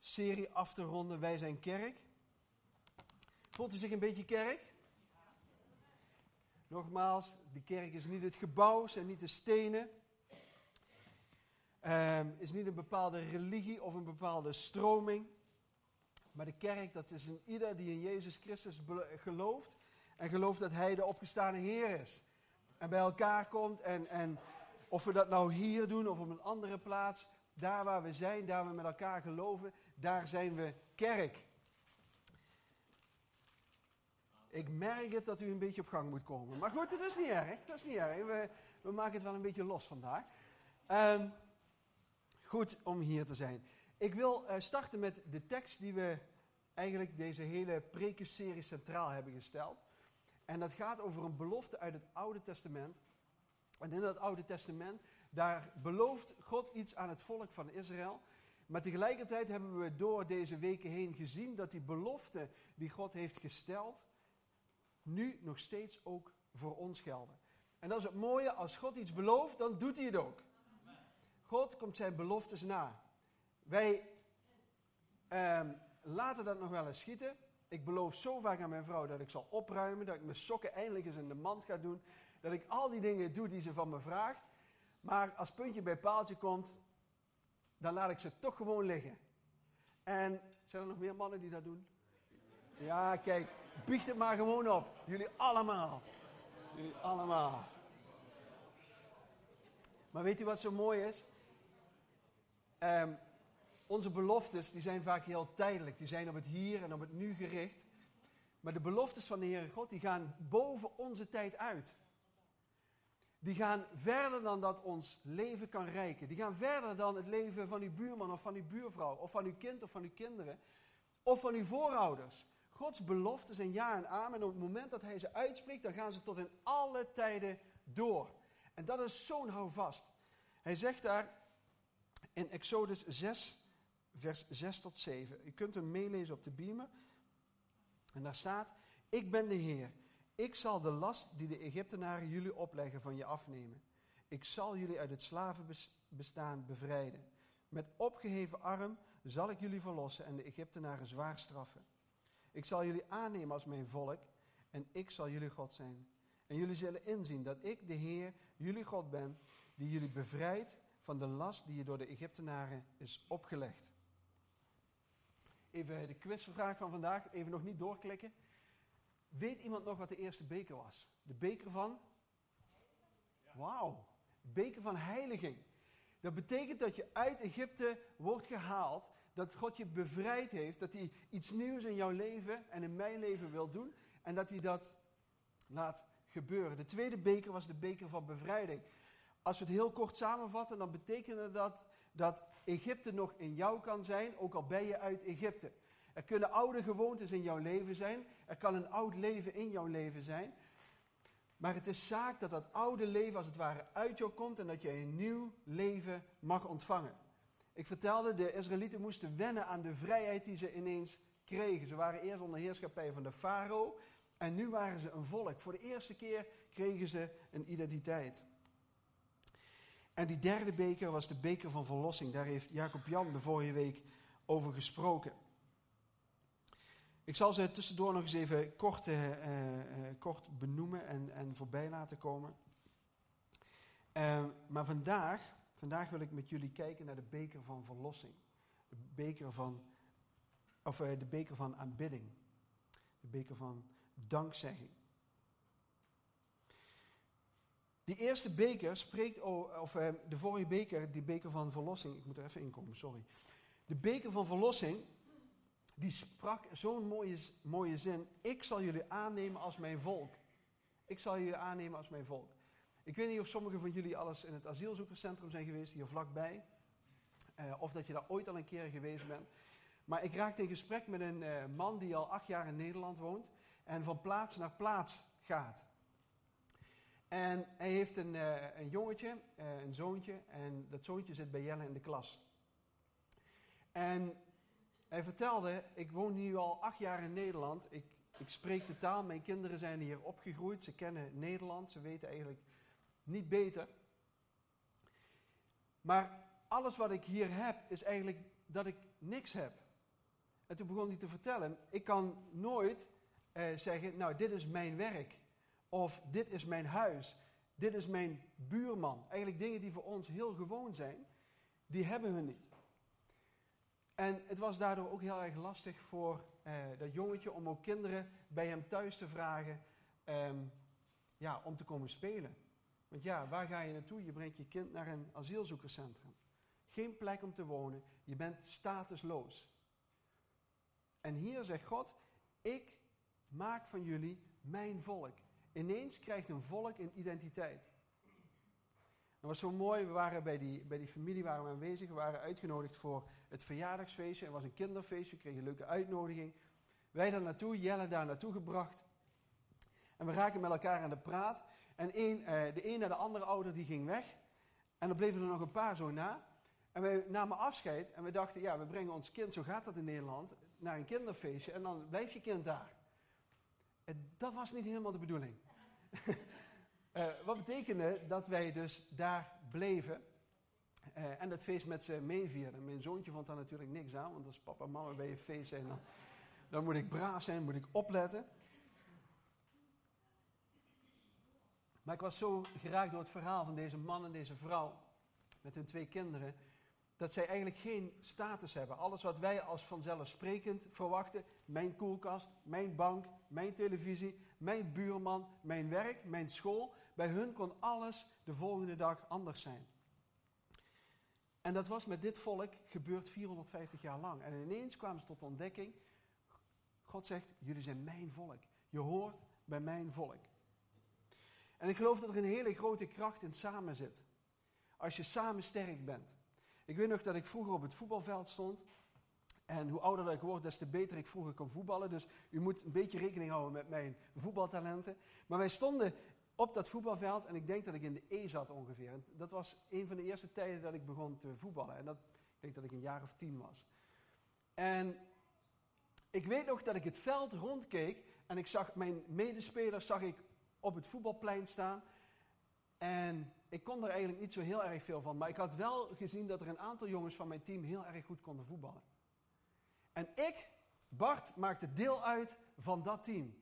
serie af te ronden. Wij zijn kerk. Voelt u zich een beetje kerk? Nogmaals, de kerk is niet het gebouw, zijn niet de stenen. Um, is niet een bepaalde religie of een bepaalde stroming. Maar de kerk, dat is een ieder die in Jezus Christus gelooft. En gelooft dat Hij de opgestane Heer is. En bij elkaar komt. En, en of we dat nou hier doen of op een andere plaats. Daar waar we zijn, daar we met elkaar geloven, daar zijn we kerk. Ik merk het dat u een beetje op gang moet komen. Maar goed, dat is niet erg. Dat is niet erg. We, we maken het wel een beetje los vandaag. Um, goed om hier te zijn. Ik wil uh, starten met de tekst die we eigenlijk deze hele prekenserie centraal hebben gesteld. En dat gaat over een belofte uit het Oude Testament. En in dat Oude Testament, daar belooft God iets aan het volk van Israël. Maar tegelijkertijd hebben we door deze weken heen gezien dat die belofte die God heeft gesteld, nu nog steeds ook voor ons gelden. En dat is het mooie, als God iets belooft, dan doet hij het ook. God komt zijn beloftes na. Wij ehm, laten dat nog wel eens schieten. Ik beloof zo vaak aan mijn vrouw dat ik zal opruimen, dat ik mijn sokken eindelijk eens in de mand ga doen, dat ik al die dingen doe die ze van me vraagt. Maar als puntje bij paaltje komt, dan laat ik ze toch gewoon liggen. En zijn er nog meer mannen die dat doen? Ja, kijk, biecht het maar gewoon op. Jullie allemaal. Jullie allemaal. Maar weet u wat zo mooi is? Um, onze beloftes die zijn vaak heel tijdelijk. Die zijn op het hier en op het nu gericht. Maar de beloftes van de Heere God die gaan boven onze tijd uit. Die gaan verder dan dat ons leven kan rijken. Die gaan verder dan het leven van uw buurman of van uw buurvrouw. Of van uw kind of van uw kinderen. Of van uw voorouders. Gods beloften zijn ja en amen. En op het moment dat hij ze uitspreekt, dan gaan ze tot in alle tijden door. En dat is zo'n houvast. Hij zegt daar in Exodus 6, vers 6 tot 7. U kunt hem meelezen op de beamer. En daar staat: Ik ben de Heer. Ik zal de last die de Egyptenaren jullie opleggen van je afnemen. Ik zal jullie uit het slavenbestaan bevrijden. Met opgeheven arm zal ik jullie verlossen en de Egyptenaren zwaar straffen. Ik zal jullie aannemen als mijn volk en ik zal jullie God zijn. En jullie zullen inzien dat ik, de Heer, jullie God ben, die jullie bevrijdt van de last die je door de Egyptenaren is opgelegd. Even de quizvraag van vandaag, even nog niet doorklikken. Weet iemand nog wat de eerste beker was? De beker van? Wauw, beker van heiliging. Dat betekent dat je uit Egypte wordt gehaald, dat God je bevrijd heeft, dat hij iets nieuws in jouw leven en in mijn leven wil doen en dat hij dat laat gebeuren. De tweede beker was de beker van bevrijding. Als we het heel kort samenvatten, dan betekende dat dat Egypte nog in jou kan zijn, ook al ben je uit Egypte. Er kunnen oude gewoontes in jouw leven zijn. Er kan een oud leven in jouw leven zijn. Maar het is zaak dat dat oude leven als het ware uit jou komt en dat je een nieuw leven mag ontvangen. Ik vertelde, de Israëlieten moesten wennen aan de vrijheid die ze ineens kregen. Ze waren eerst onder heerschappij van de farao en nu waren ze een volk. Voor de eerste keer kregen ze een identiteit. En die derde beker was de beker van verlossing. Daar heeft Jacob Jan de vorige week over gesproken. Ik zal ze tussendoor nog eens even kort, uh, uh, kort benoemen en, en voorbij laten komen. Maar vandaag, vandaag wil ik met jullie kijken naar de beker van verlossing. De beker van, of de beker van aanbidding. De beker van dankzegging. Die eerste beker spreekt, of eh, de vorige beker, die beker van verlossing, ik moet er even inkomen, sorry. De beker van verlossing, die sprak zo'n mooie, mooie zin, ik zal jullie aannemen als mijn volk. Ik zal jullie aannemen als mijn volk. Ik weet niet of sommigen van jullie alles in het asielzoekerscentrum zijn geweest, hier vlakbij. Uh, of dat je daar ooit al een keer geweest bent. Maar ik raakte in gesprek met een uh, man die al acht jaar in Nederland woont. En van plaats naar plaats gaat. En hij heeft een, uh, een jongetje, een zoontje, en dat zoontje zit bij Jelle in de klas. En hij vertelde, ik woon nu al acht jaar in Nederland, ik, ik spreek de taal, mijn kinderen zijn hier opgegroeid, ze kennen Nederland, ze weten eigenlijk niet beter. Maar alles wat ik hier heb, is eigenlijk dat ik niks heb. En toen begon hij te vertellen, ik kan nooit eh, zeggen, nou dit is mijn werk. Of dit is mijn huis. Dit is mijn buurman. Eigenlijk dingen die voor ons heel gewoon zijn, die hebben we niet. En het was daardoor ook heel erg lastig voor eh, dat jongetje om ook kinderen bij hem thuis te vragen ehm, ja, om te komen spelen. Want ja, waar ga je naartoe? Je brengt je kind naar een asielzoekerscentrum. Geen plek om te wonen. Je bent statusloos. En hier zegt God: Ik maak van jullie mijn volk. Ineens krijgt een volk een identiteit. Dat was zo mooi. We waren bij die, bij die familie waren we aanwezig. We waren uitgenodigd voor het verjaardagsfeestje. Het was een kinderfeestje. Kregen een leuke uitnodiging. Wij daar naartoe, Jelle daar naartoe gebracht. En we raken met elkaar aan de praat. En eh, de een naar de andere ouder die ging weg. En er bleven er nog een paar zo na. En wij namen afscheid en we dachten, ja, we brengen ons kind, zo gaat dat in Nederland, naar een kinderfeestje en dan blijft je kind daar. En dat was niet helemaal de bedoeling. uh, wat betekende dat wij dus daar bleven uh, en dat feest met ze meevierden. Mijn zoontje vond daar natuurlijk niks aan, want als papa en mama bij je feest zijn, dan, dan moet ik braaf zijn, moet ik opletten. Maar ik was zo geraakt door het verhaal van deze man en deze vrouw met hun twee kinderen, dat zij eigenlijk geen status hebben. Alles wat wij als vanzelfsprekend verwachten, mijn koelkast, mijn bank, mijn televisie, mijn buurman, mijn werk, mijn school, bij hun kon alles de volgende dag anders zijn. En dat was met dit volk gebeurd 450 jaar lang. En ineens kwamen ze tot ontdekking, God zegt, jullie zijn mijn volk. Je hoort bij mijn volk. En ik geloof dat er een hele grote kracht in samen zit. Als je samen sterk bent. Ik weet nog dat ik vroeger op het voetbalveld stond. En hoe ouder ik word, des te beter ik vroeger kon voetballen. Dus u moet een beetje rekening houden met mijn voetbaltalenten. Maar wij stonden op dat voetbalveld en ik denk dat ik in de E zat ongeveer. Dat was een van de eerste tijden dat ik begon te voetballen. En dat, ik denk dat ik een jaar of tien was. En ik weet nog dat ik het veld rondkeek en ik zag mijn medespelers zag ik op het voetbalplein staan. En ik kon er eigenlijk niet zo heel erg veel van. Maar ik had wel gezien dat er een aantal jongens van mijn team heel erg goed konden voetballen. En ik, Bart, maakte deel uit van dat team.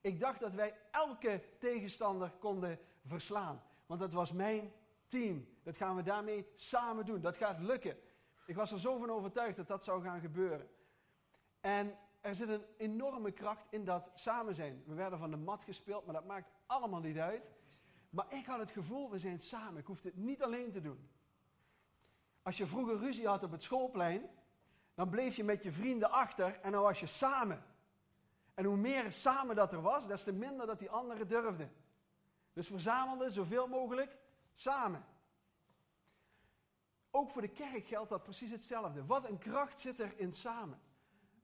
Ik dacht dat wij elke tegenstander konden verslaan. Want dat was mijn team. Dat gaan we daarmee samen doen. Dat gaat lukken. Ik was er zo van overtuigd dat dat zou gaan gebeuren. En er zit een enorme kracht in dat samen zijn. We werden van de mat gespeeld, maar dat maakt allemaal niet uit. Maar ik had het gevoel, we zijn samen. Ik hoefde het niet alleen te doen. Als je vroeger ruzie had op het schoolplein, dan bleef je met je vrienden achter en dan was je samen. En hoe meer samen dat er was, des te minder dat die anderen durfden. Dus verzamelden zoveel mogelijk samen. Ook voor de kerk geldt dat precies hetzelfde. Wat een kracht zit er in samen.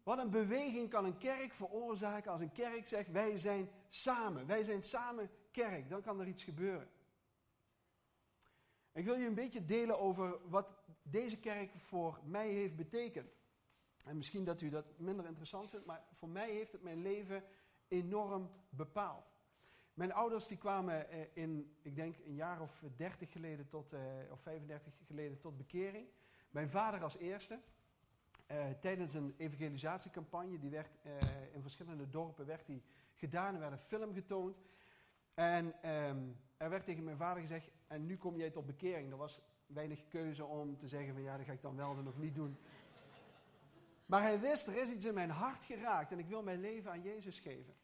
Wat een beweging kan een kerk veroorzaken als een kerk zegt: wij zijn samen, wij zijn samen kerk. Dan kan er iets gebeuren. Ik wil je een beetje delen over wat deze kerk voor mij heeft betekend. En misschien dat u dat minder interessant vindt, maar voor mij heeft het mijn leven enorm bepaald. Mijn ouders die kwamen eh, in, ik denk een jaar of 30 geleden tot, eh, of 35 geleden tot bekering. Mijn vader als eerste. Uh, tijdens een evangelisatiecampagne, die werd in verschillende dorpen werd die gedaan, er werd een film getoond. En um, er werd tegen mijn vader gezegd, en nu kom jij tot bekering. Er was weinig keuze om te zeggen van ja, dat ga ik dan wel doen of niet doen. Maar hij wist, er is iets in mijn hart geraakt en ik wil mijn leven aan Jezus geven.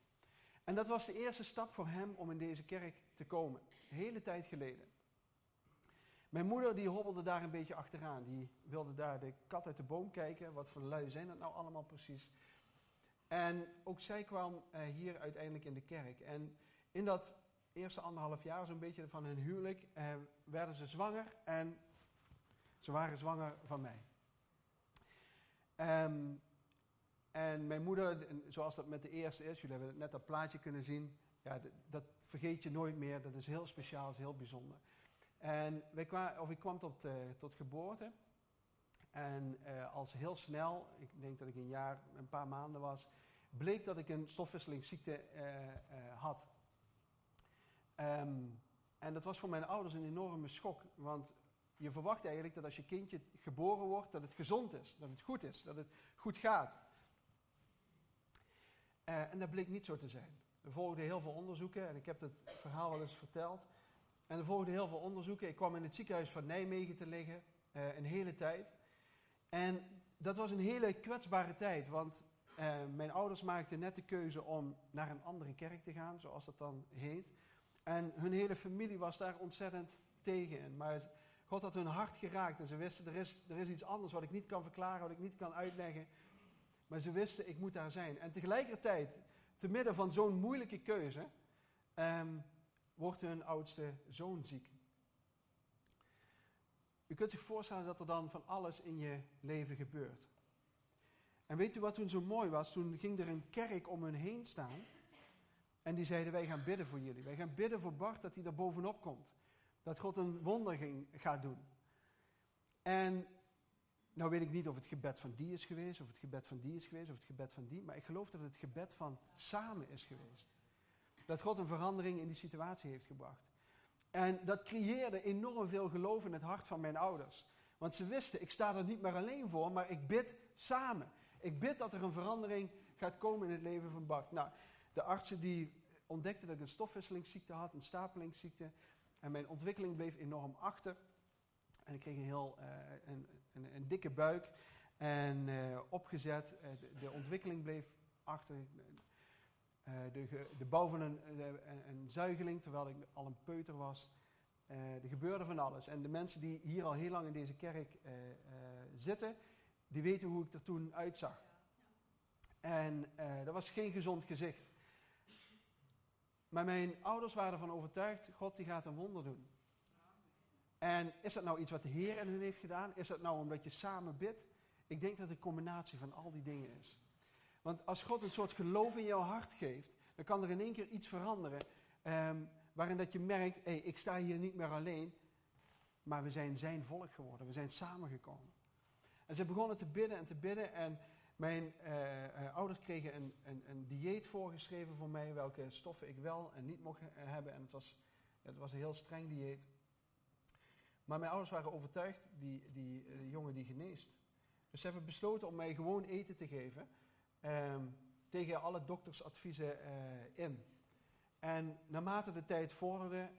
En dat was de eerste stap voor hem om in deze kerk te komen. Een hele tijd geleden. Mijn moeder die hobbelde daar een beetje achteraan. Die wilde daar de kat uit de boom kijken. Wat voor lui zijn dat nou allemaal precies? En ook zij kwam uh, hier uiteindelijk in de kerk. En in dat eerste anderhalf jaar, zo'n beetje van hun huwelijk, uh, werden ze zwanger. En ze waren zwanger van mij. Um, en mijn moeder, zoals dat met de eerste is, jullie hebben net dat plaatje kunnen zien. Ja, dat vergeet je nooit meer. Dat is heel speciaal, is heel bijzonder. En wij kwamen, of ik kwam tot, uh, tot geboorte. En uh, als heel snel, ik denk dat ik een jaar, een paar maanden was, bleek dat ik een stofwisselingsziekte uh, had. Um, en dat was voor mijn ouders een enorme schok. Want je verwacht eigenlijk dat als je kindje geboren wordt, dat het gezond is, dat het goed is, dat het goed gaat. Eh, en dat bleek niet zo te zijn. Er volgden heel veel onderzoeken en ik heb het verhaal wel eens verteld. En er volgden heel veel onderzoeken. Ik kwam in het ziekenhuis van Nijmegen te liggen, uh, een hele tijd. En dat was een hele kwetsbare tijd, want uh, mijn ouders maakten net de keuze om naar een andere kerk te gaan, zoals dat dan heet. En hun hele familie was daar ontzettend tegen. Maar God had hun hart geraakt en ze wisten, er is, er is iets anders wat ik niet kan verklaren, wat ik niet kan uitleggen. Maar ze wisten, ik moet daar zijn. En tegelijkertijd, te midden van zo'n moeilijke keuze, um, wordt hun oudste zoon ziek. U kunt zich voorstellen dat er dan van alles in je leven gebeurt. En weet u wat toen zo mooi was? Toen ging er een kerk om hun heen staan. En die zeiden: Wij gaan bidden voor jullie. Wij gaan bidden voor Bart dat hij er bovenop komt. Dat God een wonder ging, gaat doen. En nou weet ik niet of het gebed van die is geweest, of het gebed van die is geweest, of het gebed van die. Maar ik geloof dat het gebed van samen is geweest. Dat God een verandering in die situatie heeft gebracht. En dat creëerde enorm veel geloof in het hart van mijn ouders. Want ze wisten, ik sta er niet meer alleen voor, maar ik bid samen. Ik bid dat er een verandering gaat komen in het leven van Bart. Nou, de artsen die ontdekten dat ik een stofwisselingsziekte had, een stapelingsziekte. En mijn ontwikkeling bleef enorm achter. En ik kreeg een heel uh, een, een, een, dikke buik. En uh, opgezet. Uh, de, de, ontwikkeling bleef achter. de, de bouw van een, een, zuigeling, terwijl ik al een peuter was. er gebeurde van alles. En de mensen die hier al heel lang in deze kerk zitten, die weten hoe ik er toen uitzag. En dat was geen gezond gezicht. Maar mijn ouders waren ervan overtuigd, God die gaat een wonder doen. En is dat nou iets wat de Heer in hen heeft gedaan? Is dat nou omdat je samen bidt? Ik denk dat het een combinatie van al die dingen is. Want als God een soort geloof in jouw hart geeft, dan kan er in één keer iets veranderen. Um, waarin dat je merkt, hé, hey, ik sta hier niet meer alleen, maar we zijn zijn volk geworden. We zijn samengekomen. En ze begonnen te bidden en te bidden en mijn uh, uh, ouders kregen een, een, een, dieet voorgeschreven voor mij, welke stoffen ik wel en niet mocht hebben. En het was, het was een heel streng dieet. Maar mijn ouders waren overtuigd, die, die jongen die geneest. Dus ze hebben besloten om mij gewoon eten te geven, um, tegen alle doktersadviezen in. En naarmate de tijd vorderde,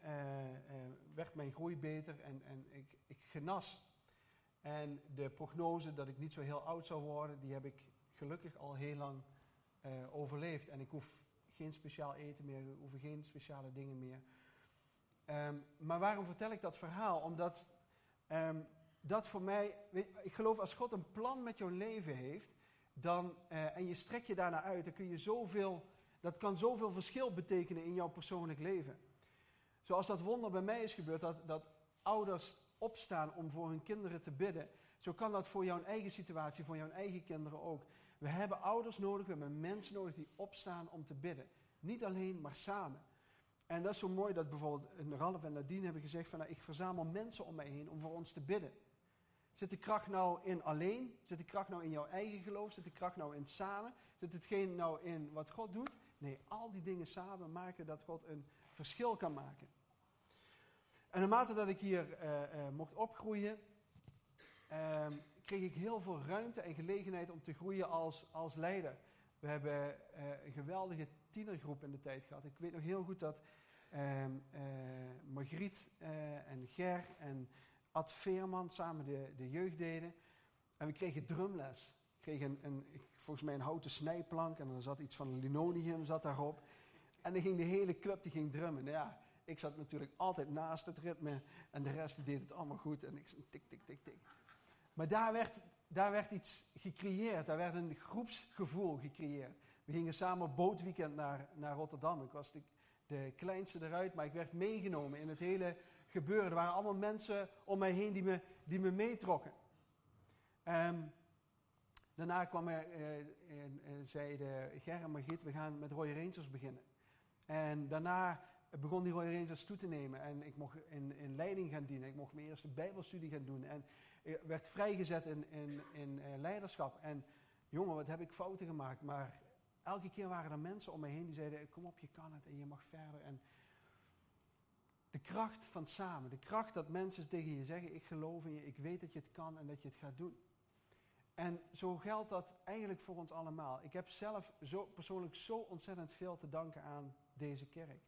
werd mijn groei beter en, en ik, ik genas. En de prognose dat ik niet zo heel oud zou worden, die heb ik gelukkig al heel lang uh, overleefd. En ik hoef geen speciaal eten meer, ik hoef geen speciale dingen meer. Um, maar waarom vertel ik dat verhaal? Omdat um, dat voor mij, ik geloof als God een plan met jouw leven heeft, dan, uh, en je strekt je daarna uit, dan kun je zoveel, dat kan zoveel verschil betekenen in jouw persoonlijk leven. Zoals dat wonder bij mij is gebeurd, dat, dat ouders opstaan om voor hun kinderen te bidden. Zo kan dat voor jouw eigen situatie, voor jouw eigen kinderen ook. We hebben ouders nodig, we hebben mensen nodig die opstaan om te bidden. Niet alleen, maar samen. En dat is zo mooi dat bijvoorbeeld Ralf en Nadine hebben gezegd van nou, ik verzamel mensen om mij heen om voor ons te bidden. Zit de kracht nou in alleen? Zit de kracht nou in jouw eigen geloof? Zit de kracht nou in samen? Zit hetgeen nou in wat God doet? Nee, al die dingen samen maken dat God een verschil kan maken. En naarmate dat ik hier uh, uh, mocht opgroeien, uh, kreeg ik heel veel ruimte en gelegenheid om te groeien als, als leider. We hebben uh, een geweldige tienergroep in de tijd gehad. Ik weet nog heel goed dat ehm, Margriet en Ger en Ad Veerman samen de, de jeugd deden. En we kregen drumles. Ik kreeg een, een, volgens mij een houten snijplank en er zat iets van linoleum zat daarop. En dan ging de hele club die ging drummen. Nou ja, ik zat natuurlijk altijd naast het ritme en de rest deed het allemaal goed. En ik tik, tik, tik, tik. Maar daar werd, daar werd iets gecreëerd, daar werd een groepsgevoel gecreëerd. We gingen samen bootweekend naar, naar Rotterdam. Ik was de, kleinste eruit, maar ik werd meegenomen in het hele gebeuren. Er waren allemaal mensen om mij heen die me, die me meetrokken. Um, daarna kwam er, uh, en, en zeiden Ger en Margriet, we gaan met Roy Rangers beginnen. En daarna begon die Royal Rangers toe te nemen. En ik mocht in, in leiding gaan dienen. Ik mocht mijn eerste bijbelstudie gaan doen. En ik werd vrijgezet in, in, in uh, leiderschap. En jongen, wat heb ik fouten gemaakt. Maar elke keer waren er mensen om me heen die zeiden, kom op, je kan het en je mag verder. En De kracht van samen. De kracht dat mensen tegen je zeggen: Ik geloof in je, ik weet dat je het kan en dat je het gaat doen. En zo geldt dat eigenlijk voor ons allemaal. Ik heb zelf zo, persoonlijk zo ontzettend veel te danken aan deze kerk.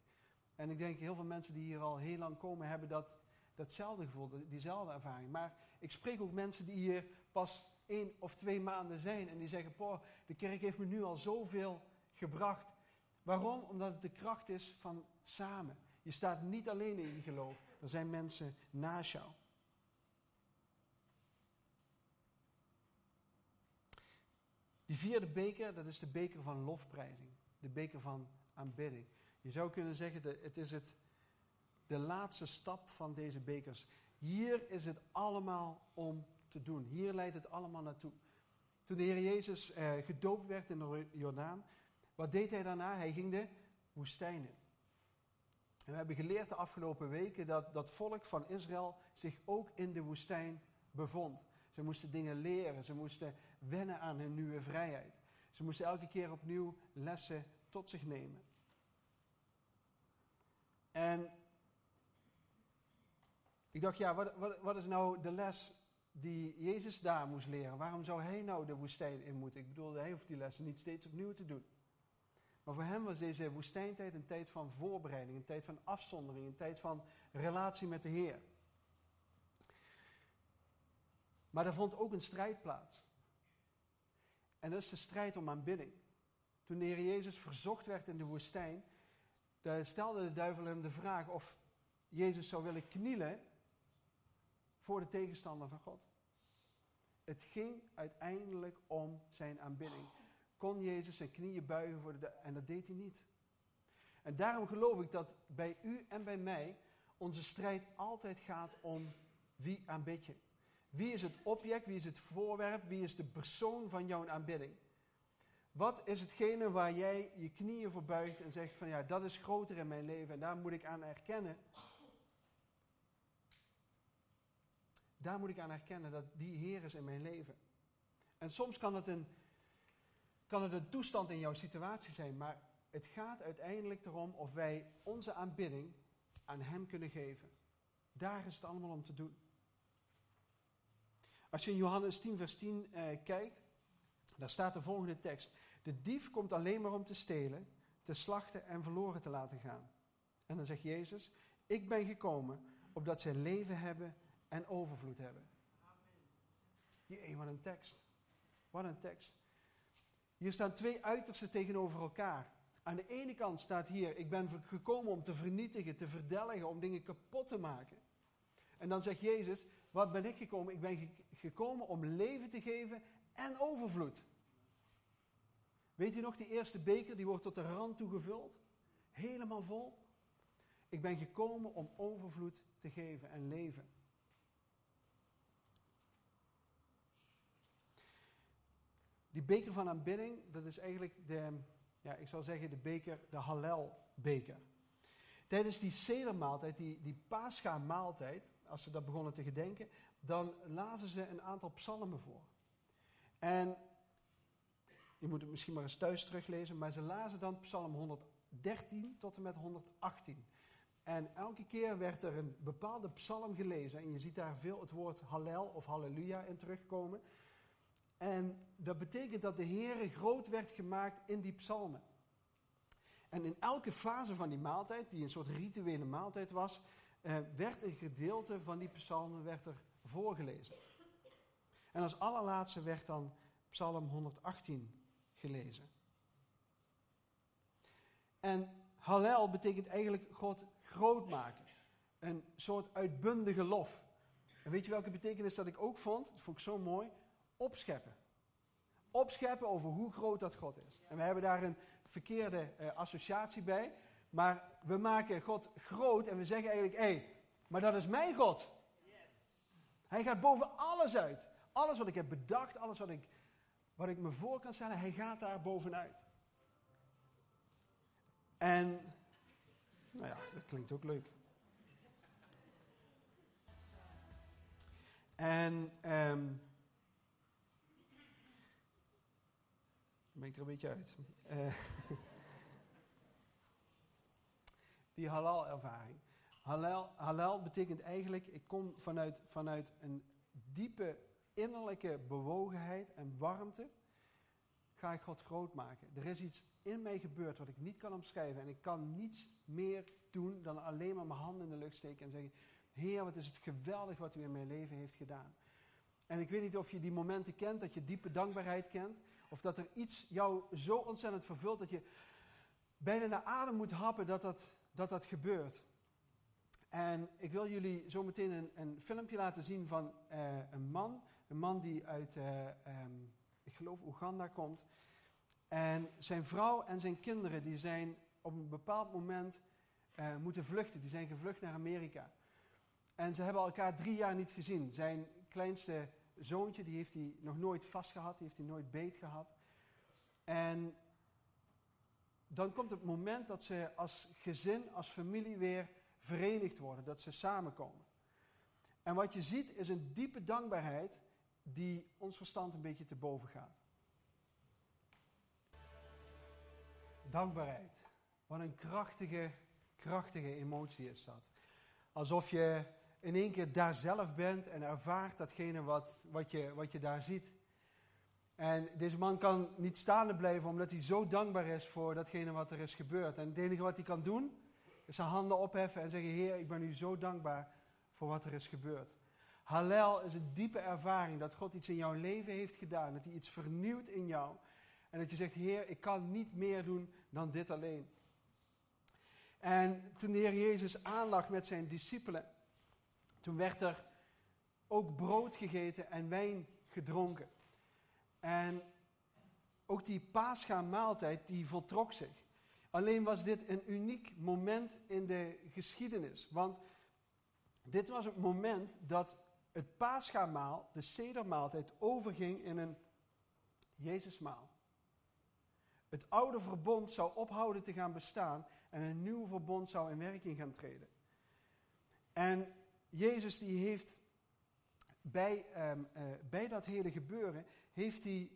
En ik denk heel veel mensen die hier al heel lang komen hebben dat, datzelfde gevoel, diezelfde ervaring. Maar ik spreek ook mensen die hier pas één of twee maanden zijn en die zeggen: Poh, de kerk heeft me nu al zoveel gebracht. Waarom? Omdat het de kracht is van samen. Je staat niet alleen in je geloof, er zijn mensen naast jou. Die vierde beker, dat is de beker van lofprijzing. De beker van aanbidding. Je zou kunnen zeggen, het is het, de laatste stap van deze bekers. Hier is het allemaal om te doen. Hier leidt het allemaal naartoe. Toen de Heer Jezus eh, gedoopt werd in de Jordaan, wat deed hij daarna? Hij ging de woestijn in. En we hebben geleerd de afgelopen weken dat dat volk van Israël zich ook in de woestijn bevond. Ze moesten dingen leren, ze moesten wennen aan hun nieuwe vrijheid. Ze moesten elke keer opnieuw lessen tot zich nemen. En ik dacht, ja, wat, wat, wat, is nou de les die Jezus daar moest leren? Waarom zou hij nou de woestijn in moeten? Ik bedoel, hij hoeft die lessen niet steeds opnieuw te doen. Maar voor hem was deze woestijntijd een tijd van voorbereiding, een tijd van afzondering, een tijd van relatie met de Heer. Maar er vond ook een strijd plaats. En dat is de strijd om aanbidding. Toen de Heer Jezus verzocht werd in de woestijn, stelde de duivel hem de vraag of Jezus zou willen knielen voor de tegenstander van God. Het ging uiteindelijk om zijn aanbidding. Kon Jezus zijn knieën buigen voor de en dat deed hij niet. En daarom geloof ik dat bij u en bij mij onze strijd altijd gaat om wie aanbid je. Wie is het object, wie is het voorwerp, wie is de persoon van jouw aanbidding? Wat is hetgene waar jij je knieën voor buigt en zegt van ja, dat is groter in mijn leven en daar moet ik aan erkennen. Daar moet ik aan erkennen dat die Heer is in mijn leven. En soms kan het een, kan het een toestand in jouw situatie zijn, maar het gaat uiteindelijk erom of wij onze aanbidding aan Hem kunnen geven. Daar is het allemaal om te doen. Als je in Johannes 10, vers 10 eh, kijkt, daar staat de volgende tekst. De dief komt alleen maar om te stelen, te slachten en verloren te laten gaan. En dan zegt Jezus, ik ben gekomen opdat zij leven hebben en overvloed hebben. Jee, wat een tekst. Wat een tekst. Hier staan twee uitersten tegenover elkaar. Aan de ene kant staat hier, ik ben gekomen om te vernietigen, te verdelgen, om dingen kapot te maken. En dan zegt Jezus, wat ben ik gekomen? Ik ben gekomen om leven te geven en overvloed. Weet u nog, die eerste beker, die wordt tot de rand toe gevuld? Helemaal vol. Ik ben gekomen om overvloed te geven en leven. Die beker van aanbidding, dat is eigenlijk de, ja, ik zal zeggen de beker, de Hallel-beker. Tijdens die sedermaaltijd, die, die pascha-maaltijd, als ze dat begonnen te gedenken, dan lazen ze een aantal psalmen voor. En je moet het misschien maar eens thuis teruglezen, maar ze lazen dan psalm 113 tot en met 118. En elke keer werd er een bepaalde psalm gelezen. En je ziet daar veel het woord hallel of halleluja in terugkomen. En dat betekent dat de Heer groot werd gemaakt in die psalmen. En in elke fase van die maaltijd, die een soort rituele maaltijd was, eh, werd een gedeelte van die psalmen werd er voorgelezen. En als allerlaatste werd dan psalm 118 gelezen. En Hallel betekent eigenlijk God groot maken. Een soort uitbundige lof. En weet je welke betekenis dat ik ook vond? Dat vond ik zo mooi. Opscheppen. Opscheppen over hoe groot dat God is. En we hebben daar een verkeerde uh, associatie bij. Maar we maken God groot en we zeggen eigenlijk: hé, hey, maar dat is mijn God. Hij gaat boven alles uit. Alles wat ik heb bedacht, alles wat ik, wat ik me voor kan stellen, hij gaat daar bovenuit. En, nou ja, dat klinkt ook leuk. En, ik er een beetje uit. Uh, die halal-ervaring. Hallel, Hallel betekent eigenlijk, ik kom vanuit, vanuit een diepe innerlijke bewogenheid en warmte, ga ik God groot maken. Er is iets in mij gebeurd wat ik niet kan omschrijven en ik kan niets meer doen dan alleen maar mijn handen in de lucht steken en zeggen, Heer, wat is het geweldig wat u in mijn leven heeft gedaan. En ik weet niet of je die momenten kent, dat je diepe dankbaarheid kent, of dat er iets jou zo ontzettend vervult dat je bijna naar adem moet happen dat dat, dat, dat gebeurt. En ik wil jullie zo meteen een, een filmpje laten zien van uh, een man. Een man die uit, uh, um, ik geloof, Oeganda komt. En zijn vrouw en zijn kinderen die zijn op een bepaald moment uh, moeten vluchten. Die zijn gevlucht naar Amerika. En ze hebben elkaar drie jaar niet gezien. Zijn kleinste zoontje, die heeft hij nog nooit vastgehad, die heeft hij nooit beet gehad. En dan komt het moment dat ze als gezin, als familie weer verenigd worden, dat ze samenkomen. En wat je ziet is een diepe dankbaarheid die ons verstand een beetje te boven gaat. Dankbaarheid. Wat een krachtige, krachtige emotie is dat. Alsof je in één keer daar zelf bent en ervaart datgene wat, wat, je, wat je daar ziet. En deze man kan niet staande blijven omdat hij zo dankbaar is voor datgene wat er is gebeurd. En het enige wat hij kan doen is zijn handen opheffen en zeggen: Heer, ik ben u zo dankbaar voor wat er is gebeurd. Hallel is een diepe ervaring dat God iets in jouw leven heeft gedaan, dat hij iets vernieuwt in jou. En dat je zegt: Heer, ik kan niet meer doen dan dit alleen. En toen de Heer Jezus aanlag met zijn discipelen, toen werd er ook brood gegeten en wijn gedronken. En ook die paascha-maaltijd, die voltrok zich. Alleen was dit een uniek moment in de geschiedenis. Want dit was het moment dat het paascha-maal, de sedermaaltijd, overging in een Jezusmaal. Het oude verbond zou ophouden te gaan bestaan en een nieuw verbond zou in werking gaan treden. En Jezus die heeft bij, um, uh, bij dat hele gebeuren, heeft hij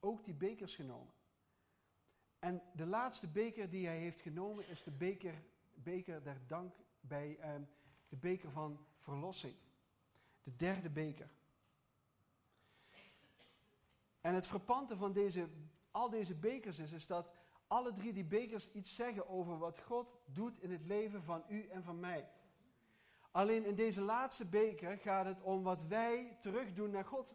ook die bekers genomen. En de laatste beker die hij heeft genomen is de beker, beker der dank bij um, de beker van verlossing. De derde beker. En het verpante van deze, al deze bekers is, is dat alle drie die bekers iets zeggen over wat God doet in het leven van u en van mij. Alleen in deze laatste beker gaat het om wat wij terugdoen naar God.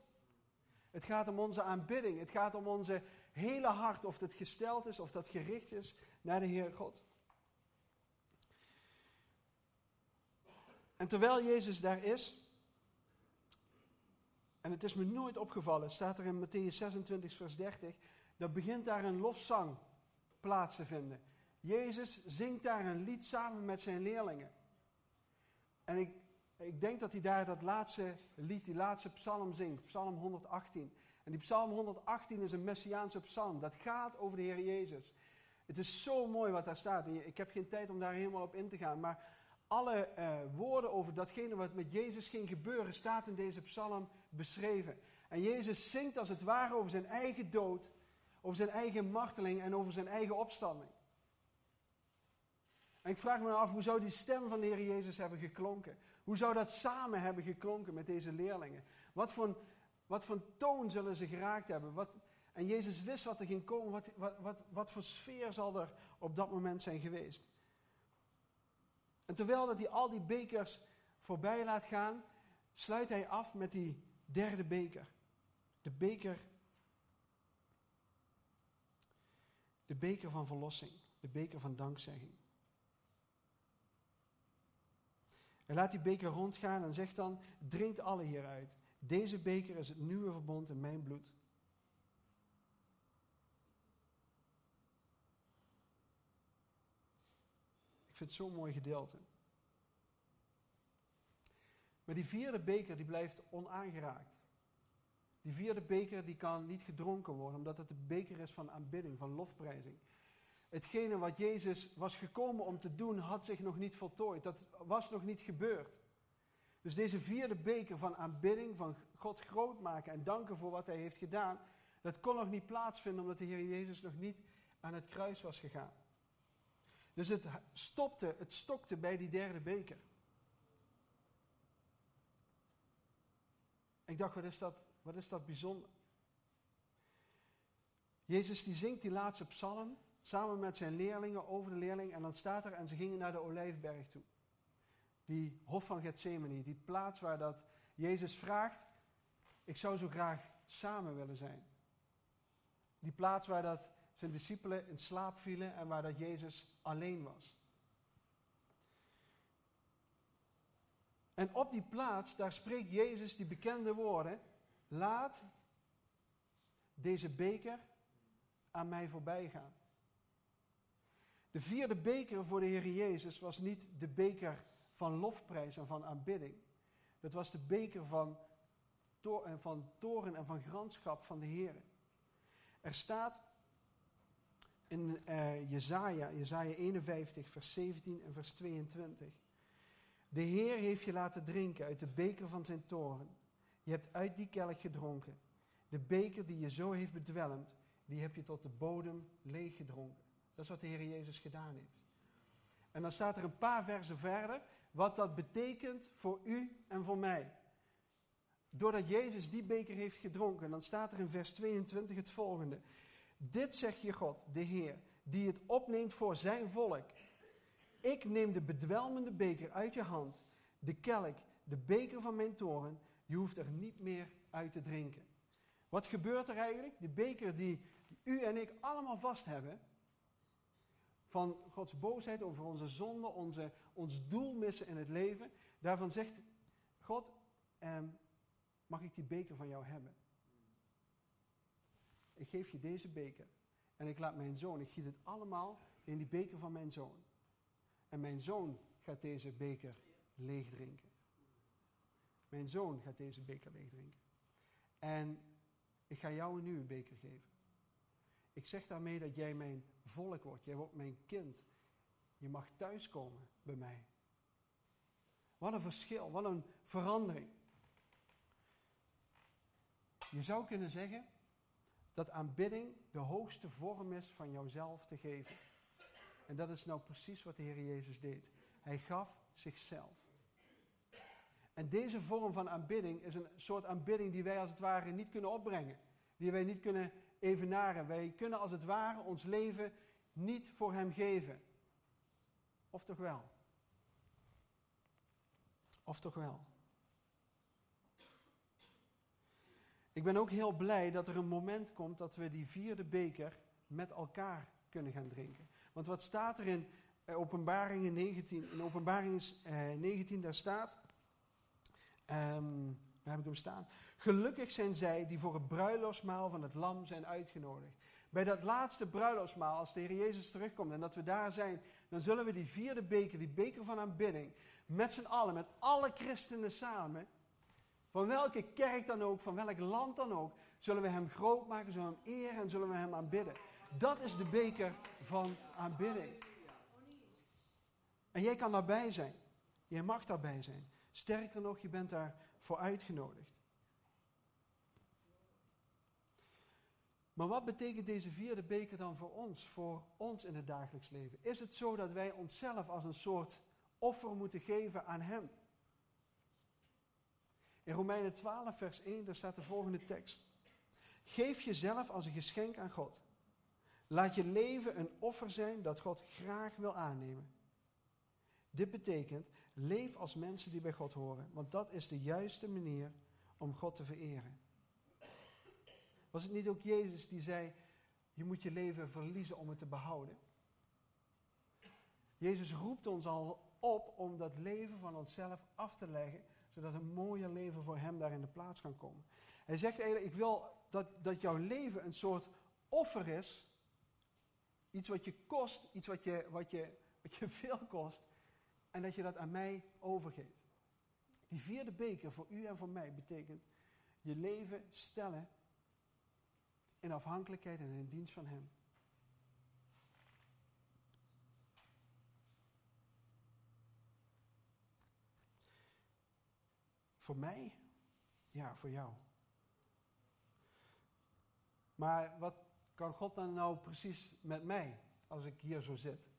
Het gaat om onze aanbidding. Het gaat om onze hele hart, of dat gesteld is, of dat gericht is naar de Heer God. En terwijl Jezus daar is, en het is me nooit opgevallen, staat er in Matthäus 26, vers 30, dan begint daar een lofzang plaats te vinden. Jezus zingt daar een lied samen met zijn leerlingen. En ik, ik denk dat hij daar dat laatste lied, die laatste psalm zingt, psalm 118. En die psalm 118 is een messiaanse psalm. Dat gaat over de Heer Jezus. Het is zo mooi wat daar staat. Ik heb geen tijd om daar helemaal op in te gaan. Maar alle uh, woorden over datgene wat met Jezus ging gebeuren, staat in deze psalm beschreven. En Jezus zingt als het ware over zijn eigen dood, over zijn eigen marteling en over zijn eigen opstanding. En ik vraag me af, hoe zou die stem van de Heer Jezus hebben geklonken? Hoe zou dat samen hebben geklonken met deze leerlingen? Wat voor, wat voor toon zullen ze geraakt hebben? Wat, en Jezus wist wat er ging komen. Wat, wat, wat, wat voor sfeer zal er op dat moment zijn geweest? En terwijl dat hij al die bekers voorbij laat gaan, sluit hij af met die derde beker. De beker. De beker van verlossing. De beker van dankzegging. En laat die beker rondgaan en zegt dan: drinkt alle hieruit. Deze beker is het nieuwe verbond in mijn bloed. Ik vind het zo'n mooi gedeelte. Maar die vierde beker die blijft onaangeraakt. Die vierde beker die kan niet gedronken worden, omdat het de beker is van aanbidding, van lofprijzing hetgene wat Jezus was gekomen om te doen, had zich nog niet voltooid. Dat was nog niet gebeurd. Dus deze vierde beker van aanbidding, van God groot maken en danken voor wat hij heeft gedaan, dat kon nog niet plaatsvinden omdat de Heer Jezus nog niet aan het kruis was gegaan. Dus het stopte, het stokte bij die derde beker. Ik dacht, wat is dat, wat is dat bijzonder? Jezus die zingt die laatste psalm samen met zijn leerlingen over de leerling en dan staat er en ze gingen naar de Olijfberg toe. Die hof van Gethsemane, die plaats waar dat Jezus vraagt, ik zou zo graag samen willen zijn. Die plaats waar dat zijn discipelen in slaap vielen en waar dat Jezus alleen was. En op die plaats, daar spreekt Jezus die bekende woorden: Laat deze beker aan mij voorbij gaan. De vierde beker voor de Heer Jezus was niet de beker van lofprijs en van aanbidding. Dat was de beker van, van toren en van grandschap van de Heer. Er staat in uh, Jezaja, Jezaja 51, vers 17 en vers 22. De Heer heeft je laten drinken uit de beker van zijn toren. Je hebt uit die kelk gedronken. De beker die je zo heeft bedwelmd, die heb je tot de bodem leeg gedronken. Dat is wat de Heer Jezus gedaan heeft. En dan staat er een paar versen verder wat dat betekent voor u en voor mij. Doordat Jezus die beker heeft gedronken, dan staat er in vers 22 het volgende. Dit zegt je God, de Heer, die het opneemt voor zijn volk. Ik neem de bedwelmende beker uit je hand, de kelk, de beker van mijn toren. Je hoeft er niet meer uit te drinken. Wat gebeurt er eigenlijk? De beker die u en ik allemaal vast hebben, van Gods boosheid over onze zonde, onze, ons doel missen in het leven, daarvan zegt God, ehm, mag ik die beker van jou hebben? Ik geef je deze beker en ik laat mijn zoon, ik giet het allemaal in die beker van mijn zoon. En mijn zoon gaat deze beker leeg drinken. Mijn zoon gaat deze beker leeg drinken. En ik ga jou een nieuwe beker geven. Ik zeg daarmee dat jij mijn volk wordt. Jij wordt mijn kind. Je mag thuiskomen bij mij. Wat een verschil, wat een verandering. Je zou kunnen zeggen dat aanbidding de hoogste vorm is van jouzelf te geven. En dat is nou precies wat de Heer Jezus deed. Hij gaf zichzelf. En deze vorm van aanbidding is een soort aanbidding die wij als het ware niet kunnen opbrengen. Die wij niet kunnen evenaren. Wij kunnen als het ware ons leven niet voor Hem geven. Of toch wel? Of toch wel? Ik ben ook heel blij dat er een moment komt dat we die vierde beker met elkaar kunnen gaan drinken. Want wat staat er in uh, Openbaringen 19? In Openbaringen 19 daar staat, um, waar heb ik hem staan? Gelukkig zijn zij die voor het bruiloftsmaal van het lam zijn uitgenodigd. Bij dat laatste bruiloftsmaal, als de Heer Jezus terugkomt en dat we daar zijn, dan zullen we die vierde beker, die beker van aanbidding, met z'n allen, met alle christenen samen, van welke kerk dan ook, van welk land dan ook, zullen we hem groot maken, zullen we hem eren en zullen we hem aanbidden. Dat is de beker van aanbidding. En jij kan daarbij zijn. Jij mag daarbij zijn. Sterker nog, je bent daarvoor uitgenodigd. Maar wat betekent deze vierde beker dan voor ons, voor ons in het dagelijks leven? Is het zo dat wij onszelf als een soort offer moeten geven aan Hem? In Romeinen 12, vers 1, daar staat de volgende tekst. Geef jezelf als een geschenk aan God. Laat je leven een offer zijn dat God graag wil aannemen. Dit betekent, leef als mensen die bij God horen, want dat is de juiste manier om God te vereren. Was het niet ook Jezus die zei, je moet je leven verliezen om het te behouden? Jezus roept ons al op om dat leven van onszelf af te leggen, zodat een mooier leven voor Hem daar in de plaats kan komen. Hij zegt eigenlijk, ik wil dat, dat jouw leven een soort offer is, iets wat je kost, iets wat je, wat, je, wat je veel kost, en dat je dat aan mij overgeeft. Die vierde beker voor u en voor mij betekent je leven stellen in afhankelijkheid en in dienst van Hem. Voor mij? Ja, voor jou. Maar wat kan God dan nou precies met mij als ik hier zo zit?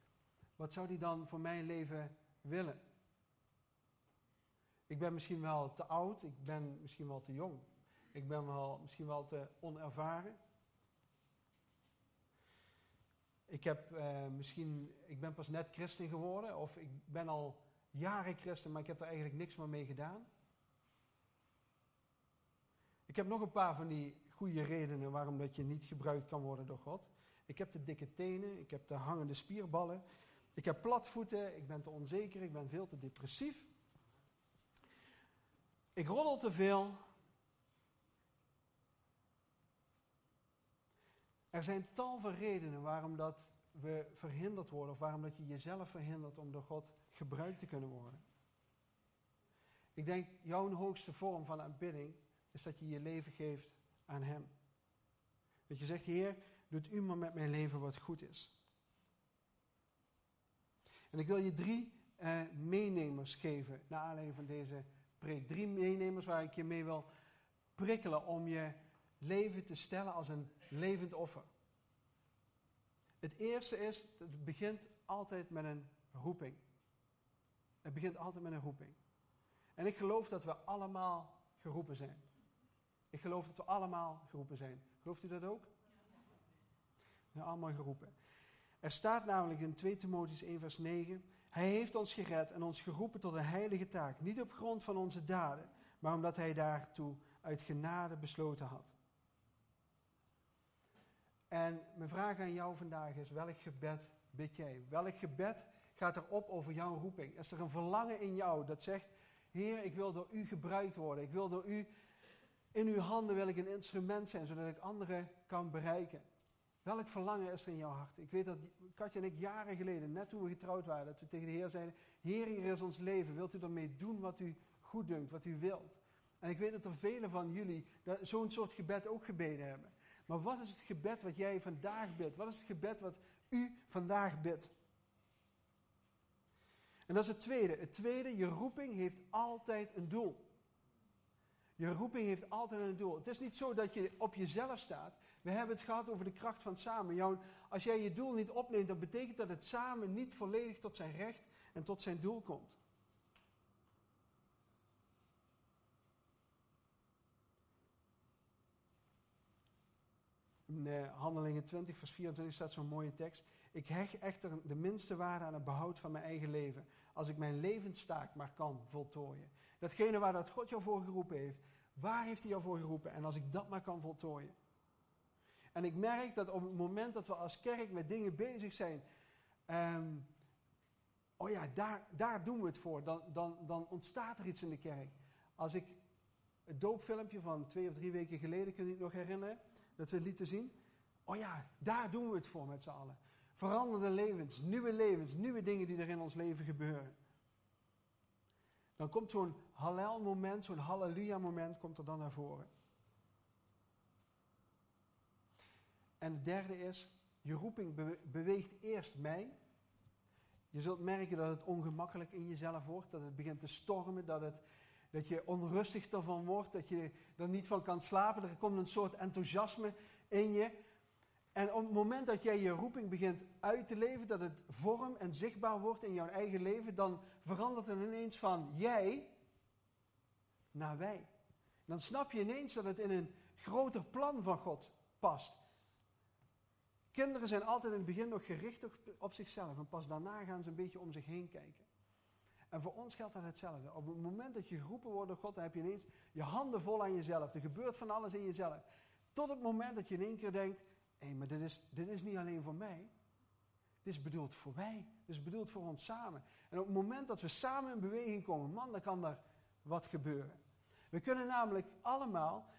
Wat zou hij dan voor mijn leven willen? Ik ben misschien wel te oud, ik ben misschien wel te jong. Ik ben wel, misschien wel te onervaren. Ik, heb, uh, misschien, ik ben pas net christen geworden, of ik ben al jaren christen, maar ik heb er eigenlijk niks meer mee gedaan. Ik heb nog een paar van die goede redenen waarom dat je niet gebruikt kan worden door God. Ik heb de dikke tenen, ik heb de hangende spierballen, ik heb platvoeten, ik ben te onzeker, ik ben veel te depressief. Ik roddel te veel. Er zijn tal van redenen waarom dat we verhinderd worden, of waarom dat je jezelf verhindert om door God gebruikt te kunnen worden. Ik denk, jouw hoogste vorm van aanbidding is dat je je leven geeft aan Hem. Dat je zegt, Heer, doet u maar met mijn leven wat goed is. En ik wil je drie eh, meenemers geven, naar aanleiding van deze preek. Drie meenemers waar ik je mee wil prikkelen om je leven te stellen als een levend offer. Het eerste is, het begint altijd met een roeping. Het begint altijd met een roeping. En ik geloof dat we allemaal geroepen zijn. Ik geloof dat we allemaal geroepen zijn. Gelooft u dat ook? Ja, allemaal geroepen. Er staat namelijk in 2 Timotheus 1 vers 9. Hij heeft ons gered en ons geroepen tot een heilige taak. Niet op grond van onze daden, maar omdat hij daartoe uit genade besloten had. En mijn vraag aan jou vandaag is: welk gebed bid jij? Welk gebed gaat er op over jouw roeping? Is er een verlangen in jou dat zegt: Heer, ik wil door u gebruikt worden. Ik wil door u, in uw handen wil ik een instrument zijn, zodat ik anderen kan bereiken. Welk verlangen is er in jouw hart? Ik weet dat Katja en ik jaren geleden, net toen we getrouwd waren, dat we tegen de Heer zeiden: Heer, hier is ons leven. Wilt u ermee doen wat u goed dunkt, wat u wilt? En ik weet dat er velen van jullie zo'n soort gebed ook gebeden hebben. Maar wat is het gebed wat jij vandaag bidt? Wat is het gebed wat u vandaag bidt? En dat is het tweede. Het tweede, je roeping heeft altijd een doel. Je roeping heeft altijd een doel. Het is niet zo dat je op jezelf staat. We hebben het gehad over de kracht van samen. Jouw, als jij je doel niet opneemt, dan betekent dat het samen niet volledig tot zijn recht en tot zijn doel komt. In uh, Handelingen 20, vers 24 staat zo'n mooie tekst. Ik hecht echter de minste waarde aan het behoud van mijn eigen leven. Als ik mijn levenstaak maar kan voltooien. Datgene waar dat God jou voor geroepen heeft. Waar heeft hij jou voor geroepen? En als ik dat maar kan voltooien. En ik merk dat op het moment dat we als kerk met dingen bezig zijn. Um, oh ja, daar, daar doen we het voor. Dan, dan, dan ontstaat er iets in de kerk. Als ik het doopfilmpje van twee of drie weken geleden, kun je het nog herinneren? Dat we het lieten zien. Oh ja, daar doen we het voor met z'n allen. Veranderde levens, nieuwe levens, nieuwe dingen die er in ons leven gebeuren. Dan komt zo'n halal moment, zo'n halleluja moment, komt er dan naar voren. En het derde is, je roeping beweegt eerst mij. Je zult merken dat het ongemakkelijk in jezelf wordt, dat het begint te stormen, dat, het, dat je onrustig ervan wordt, dat je er niet van kan slapen. Er komt een soort enthousiasme in je. En op het moment dat jij je roeping begint uit te leven, dat het vorm en zichtbaar wordt in jouw eigen leven, dan verandert het ineens van jij naar wij. Dan snap je ineens dat het in een groter plan van God past. Kinderen zijn altijd in het begin nog gericht op zichzelf en pas daarna gaan ze een beetje om zich heen kijken. En voor ons geldt dat hetzelfde. Op het moment dat je geroepen wordt door God, dan heb je ineens je handen vol aan jezelf. Er gebeurt van alles in jezelf. Tot het moment dat je in één keer denkt, hé, hey, maar dit is, dit is niet alleen voor mij. Dit is bedoeld voor wij. Dit is bedoeld voor ons samen. En op het moment dat we samen in beweging komen, man, dan kan er wat gebeuren. We kunnen namelijk allemaal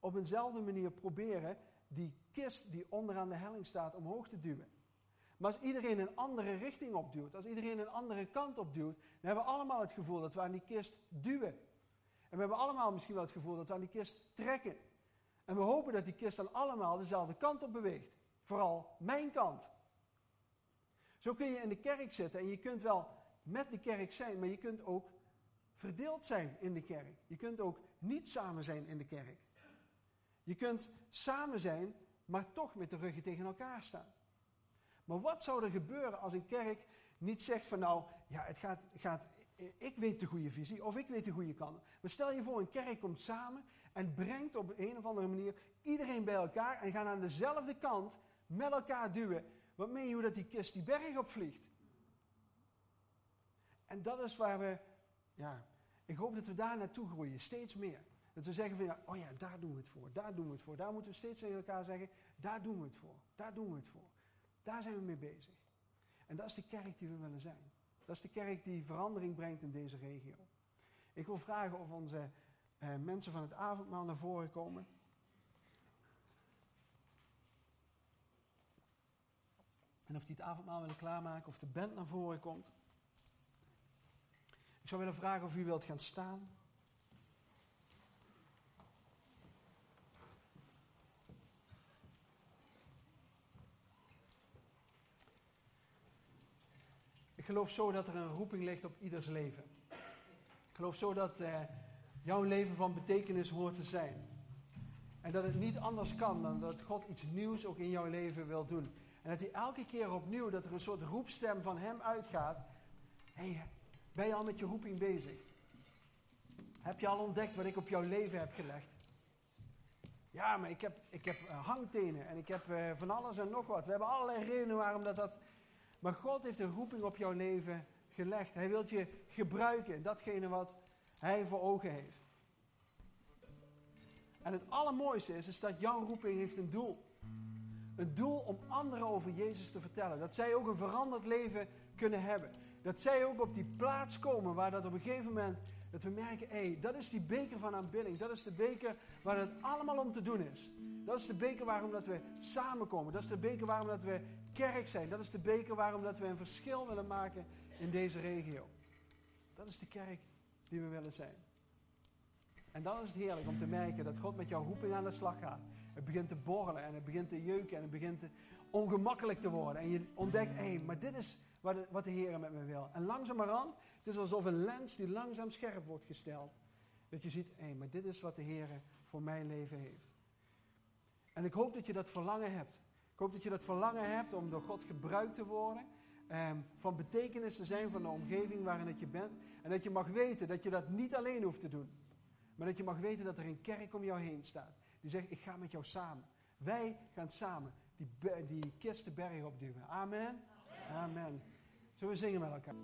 op eenzelfde manier proberen die kist die onderaan de helling staat omhoog te duwen. Maar als iedereen een andere richting opduwt, als iedereen een andere kant opduwt, dan hebben we allemaal het gevoel dat we aan die kist duwen. En we hebben allemaal misschien wel het gevoel dat we aan die kist trekken. En we hopen dat die kist dan allemaal dezelfde kant op beweegt. Vooral mijn kant. Zo kun je in de kerk zitten en je kunt wel met de kerk zijn, maar je kunt ook verdeeld zijn in de kerk. Je kunt ook niet samen zijn in de kerk. Je kunt samen zijn, maar toch met de ruggen tegen elkaar staan. Maar wat zou er gebeuren als een kerk niet zegt van nou, ja, het gaat, gaat, ik weet de goede visie of ik weet de goede kant. Maar stel je voor, een kerk komt samen en brengt op een of andere manier iedereen bij elkaar en gaan aan dezelfde kant met elkaar duwen. Wat meen je hoe dat die kist die berg opvliegt? En dat is waar we, ja, ik hoop dat we daar naartoe groeien, steeds meer. Dat we zeggen van ja, oh ja, daar doen we het voor, daar doen we het voor. Daar moeten we steeds tegen elkaar zeggen, daar doen we het voor, daar doen we het voor. Daar zijn we mee bezig. En dat is de kerk die we willen zijn. Dat is de kerk die verandering brengt in deze regio. Ik wil vragen of onze eh, mensen van het avondmaal naar voren komen. En of die het avondmaal willen klaarmaken, of de band naar voren komt. Ik zou willen vragen of u wilt gaan staan. Ik geloof zo dat er een roeping ligt op ieders leven. Ik geloof zo dat eh, jouw leven van betekenis hoort te zijn. En dat het niet anders kan dan dat God iets nieuws ook in jouw leven wil doen. En dat hij elke keer opnieuw, dat er een soort roepstem van hem uitgaat. hey, ben je al met je roeping bezig? Heb je al ontdekt wat ik op jouw leven heb gelegd? Ja, maar ik heb, ik heb uh, hangtenen en ik heb uh, van alles en nog wat. We hebben allerlei redenen waarom dat dat... Maar God heeft een roeping op jouw leven gelegd. Hij wil je gebruiken, datgene wat hij voor ogen heeft. En het allermooiste is, is dat jouw roeping heeft een doel. Een doel om anderen over Jezus te vertellen. Dat zij ook een veranderd leven kunnen hebben. Dat zij ook op die plaats komen waar dat op een gegeven moment, dat we merken, hé, hey, dat is die beker van aanbidding. Dat is de beker waar het allemaal om te doen is. Dat is de beker waarom dat we samenkomen. Dat is de beker waarom dat we kerk zijn. Dat is de beker waarom dat we een verschil willen maken in deze regio. Dat is de kerk die we willen zijn. En dan is het heerlijk om te merken dat God met jouw roeping aan de slag gaat. Het begint te borrelen en het begint te jeuken en het begint ongemakkelijk te worden. En je ontdekt, hé, hey, maar dit is wat de, wat de Heer met me wil. En langzamerhand, het is alsof een lens die langzaam scherp wordt gesteld. Dat je ziet, hé, hey, maar dit is wat de Heer voor mijn leven heeft. En ik hoop dat je dat verlangen hebt. Ik hoop dat je dat verlangen hebt om door God gebruikt te worden. Eh, van betekenis te zijn van de omgeving waarin het je bent. En dat je mag weten dat je dat niet alleen hoeft te doen. Maar dat je mag weten dat er een kerk om jou heen staat. Die zegt, ik ga met jou samen. Wij gaan samen die, die kist de berg opduwen. Amen. Amen. Zullen we zingen met elkaar?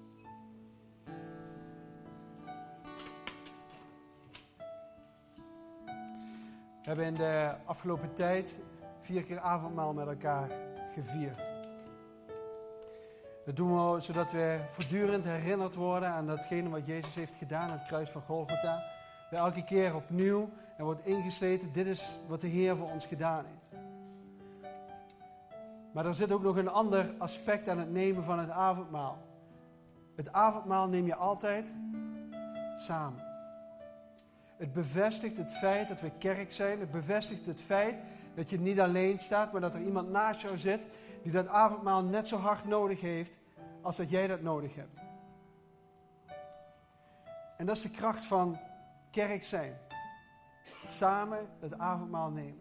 We hebben in de afgelopen tijd vier keer avondmaal met elkaar gevierd. Dat doen we zodat we voortdurend herinnerd worden aan datgene wat Jezus heeft gedaan aan het kruis van Golgotha. We elke keer opnieuw en wordt ingesleten, dit is wat de Heer voor ons gedaan heeft. Maar er zit ook nog een ander aspect aan het nemen van het avondmaal. Het avondmaal neem je altijd samen. Het bevestigt het feit dat we kerk zijn. Het bevestigt het feit dat je niet alleen staat, maar dat er iemand naast jou zit die dat avondmaal net zo hard nodig heeft als dat jij dat nodig hebt. En dat is de kracht van kerk zijn. Samen het avondmaal nemen.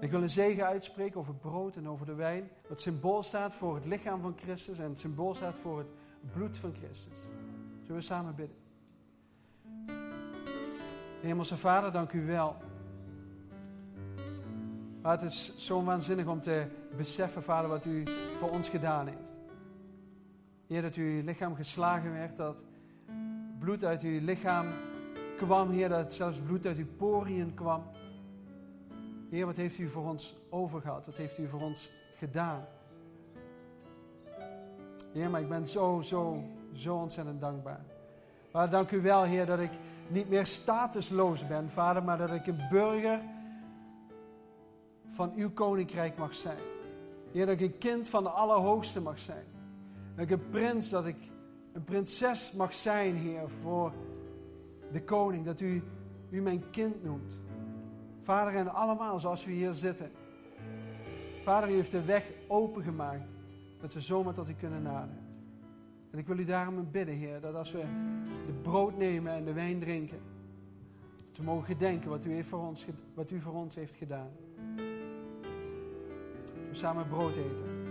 Ik wil een zegen uitspreken over brood en over de wijn. Wat symbool staat voor het lichaam van Christus en het symbool staat voor het bloed van Christus. Zullen we samen bidden? Hemelse Vader, dank u wel. Maar het is zo waanzinnig om te beseffen, Vader, wat u voor ons gedaan heeft. Heer, dat uw lichaam geslagen werd, dat bloed uit uw lichaam kwam, Heer, dat zelfs bloed uit uw poriën kwam. Heer, wat heeft u voor ons overgehad? Wat heeft u voor ons gedaan? Heer, maar ik ben zo, zo, zo ontzettend dankbaar. Maar dank u wel, Heer, dat ik niet meer statusloos ben, Vader, maar dat ik een burger van uw koninkrijk mag zijn. Heer, dat ik een kind van de Allerhoogste mag zijn. Dat ik een prins, dat ik een prinses mag zijn, Heer, voor de koning. Dat u, u mijn kind noemt. Vader, en allemaal zoals we hier zitten. Vader, u heeft de weg opengemaakt. Dat we zomaar tot u kunnen naderen. En ik wil u daarom bidden, Heer, dat als we de brood nemen en de wijn drinken, dat we mogen gedenken wat u, heeft voor ons, wat u voor ons heeft gedaan. Samen brood eten.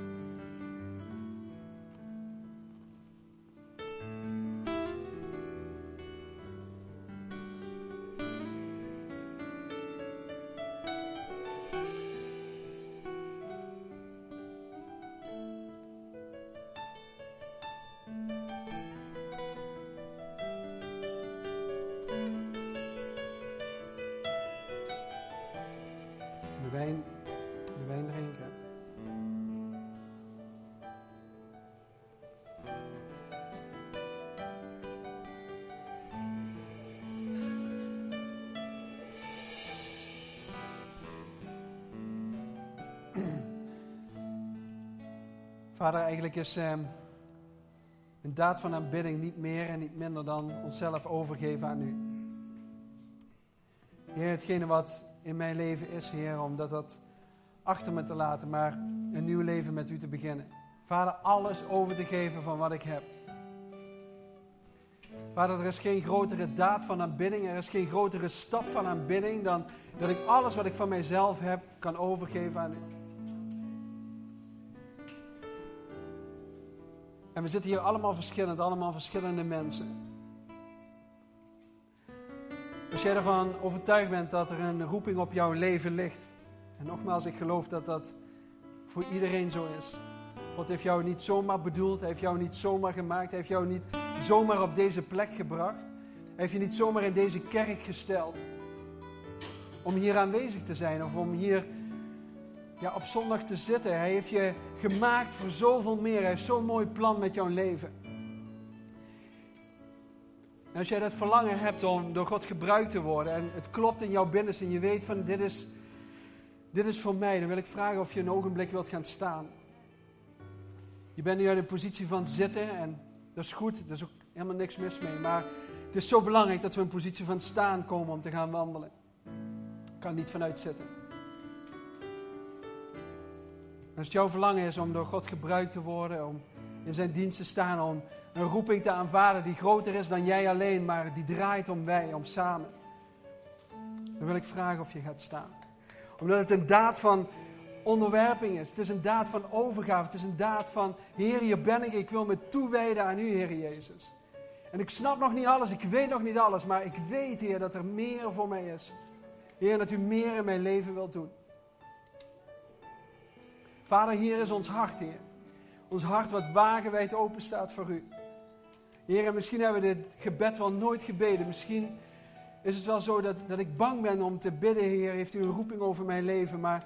Vader, eigenlijk is eh, een daad van aanbidding niet meer en niet minder dan onszelf overgeven aan U. Heer, hetgene wat in mijn leven is, Heer, om dat, dat achter me te laten, maar een nieuw leven met U te beginnen. Vader, alles over te geven van wat ik heb. Vader, er is geen grotere daad van aanbidding, er is geen grotere stap van aanbidding dan dat ik alles wat ik van mijzelf heb kan overgeven aan U. En we zitten hier allemaal verschillend, allemaal verschillende mensen. Als jij ervan overtuigd bent dat er een roeping op jouw leven ligt. En nogmaals, ik geloof dat dat voor iedereen zo is. God heeft jou niet zomaar bedoeld, hij heeft jou niet zomaar gemaakt, hij heeft jou niet zomaar op deze plek gebracht. Hij heeft je niet zomaar in deze kerk gesteld. Om hier aanwezig te zijn of om hier ja, op zondag te zitten. Hij heeft je gemaakt voor zoveel meer. Hij heeft zo'n mooi plan met jouw leven. En als jij dat verlangen hebt om door God gebruikt te worden en het klopt in jouw binnenste en je weet van dit is, dit is voor mij, dan wil ik vragen of je een ogenblik wilt gaan staan. Je bent nu uit een positie van zitten en dat is goed, er is ook helemaal niks mis mee. Maar het is zo belangrijk dat we in een positie van staan komen om te gaan wandelen. Ik kan niet vanuit zitten. Als het jouw verlangen is om door God gebruikt te worden, om in zijn dienst te staan, om een roeping te aanvaarden die groter is dan jij alleen, maar die draait om wij, om samen. Dan wil ik vragen of je gaat staan. Omdat het een daad van onderwerping is. Het is een daad van overgave. Het is een daad van, Heer, hier ben ik. Ik wil me toewijden aan u, Heer Jezus. En ik snap nog niet alles, ik weet nog niet alles, maar ik weet, Heer, dat er meer voor mij is. Heer, dat u meer in mijn leven wilt doen. Vader, hier is ons hart, Heer. Ons hart wat wagenwijd open staat voor u. Heer, en misschien hebben we dit gebed wel nooit gebeden. Misschien is het wel zo dat, dat ik bang ben om te bidden, Heer. Heeft u een roeping over mijn leven? Maar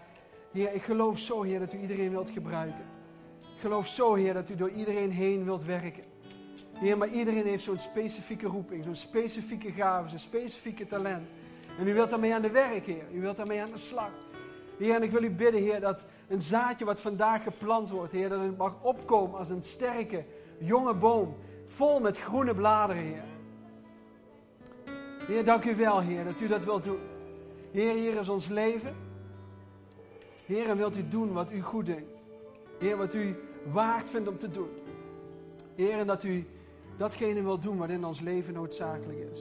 Heer, ik geloof zo, Heer, dat u iedereen wilt gebruiken. Ik geloof zo, Heer, dat u door iedereen heen wilt werken. Heer, maar iedereen heeft zo'n specifieke roeping, zo'n specifieke gave, zo'n specifieke talent. En u wilt daarmee aan de werk, Heer. U wilt daarmee aan de slag. Heer, en ik wil u bidden, Heer, dat een zaadje wat vandaag geplant wordt, Heer, dat het mag opkomen als een sterke, jonge boom, vol met groene bladeren, Heer. Heer, dank u wel, Heer, dat u dat wilt doen. Heer, hier is ons leven. Heer, en wilt u doen wat u goed denkt. Heer, wat u waard vindt om te doen. Heer, en dat u datgene wilt doen wat in ons leven noodzakelijk is.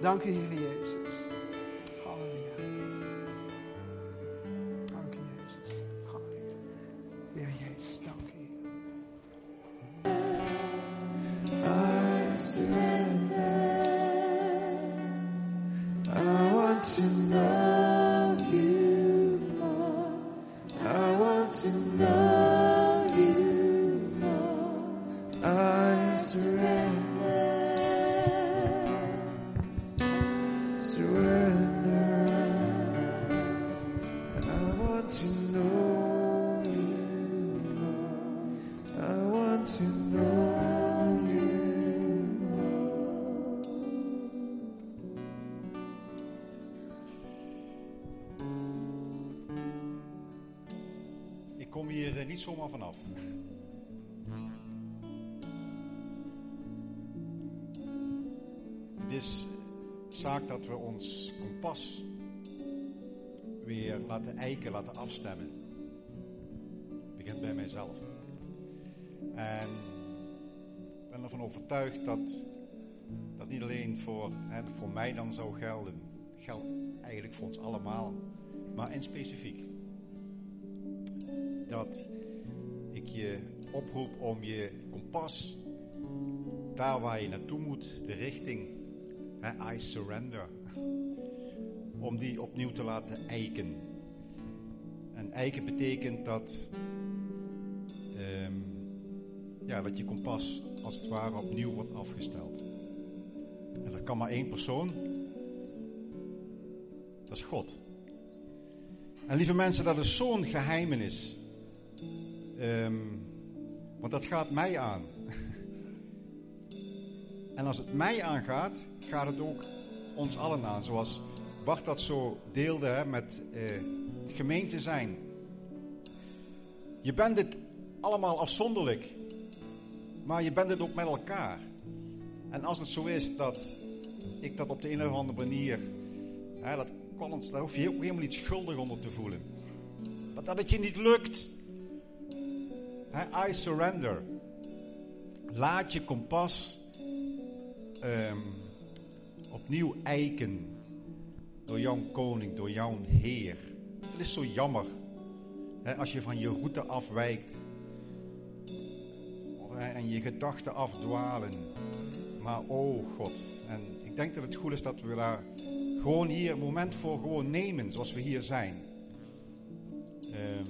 Dank u, Heer Jezus. Laten eiken, laten afstemmen. Het begint bij mijzelf. En ik ben ervan overtuigd dat dat niet alleen voor, voor mij dan zou gelden. Geldt eigenlijk voor ons allemaal, maar in specifiek. Dat ik je oproep om je kompas, daar waar je naartoe moet, de richting, hè, I surrender, om die opnieuw te laten eiken. En eiken betekent dat, um, ja, dat je kompas als het ware opnieuw wordt afgesteld. En dat kan maar één persoon, dat is God. En lieve mensen, dat is zo'n geheimenis. Ehm, want dat gaat mij aan. en als het mij aangaat, gaat het ook ons allen aan. Zoals Bart dat zo deelde hè, met eh, gemeente zijn. Je bent het allemaal afzonderlijk, maar je bent het ook met elkaar. En als het zo is dat ik dat op de een of andere manier, hè, dat kan daar hoef je ook helemaal niet schuldig onder te voelen. Maar dat het je niet lukt. I surrender. Laat je kompas um, opnieuw eiken door jouw koning, door jouw Heer. Het is zo jammer als je van je route afwijkt en je gedachten afdwalen. Maar oh God, en ik denk dat het goed is dat we daar gewoon hier een moment voor gewoon nemen, zoals we hier zijn. Um,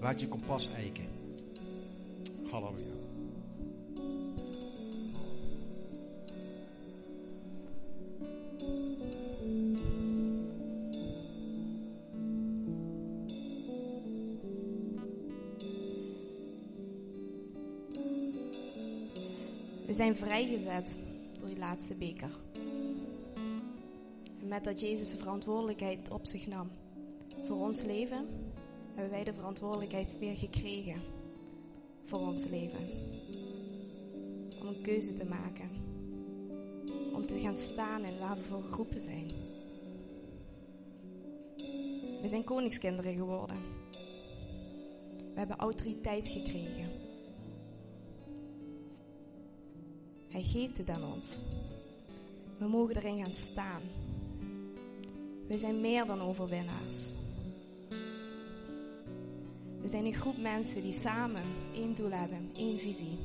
laat je kompas eiken. Halleluja. Zijn vrijgezet door die laatste beker. En met dat Jezus de verantwoordelijkheid op zich nam voor ons leven, hebben wij de verantwoordelijkheid weer gekregen voor ons leven. Om een keuze te maken. Om te gaan staan en waar voor geroepen zijn. We zijn koningskinderen geworden. We hebben autoriteit gekregen. Hij geeft het aan ons. We mogen erin gaan staan. We zijn meer dan overwinnaars. We zijn een groep mensen die samen één doel hebben, één visie.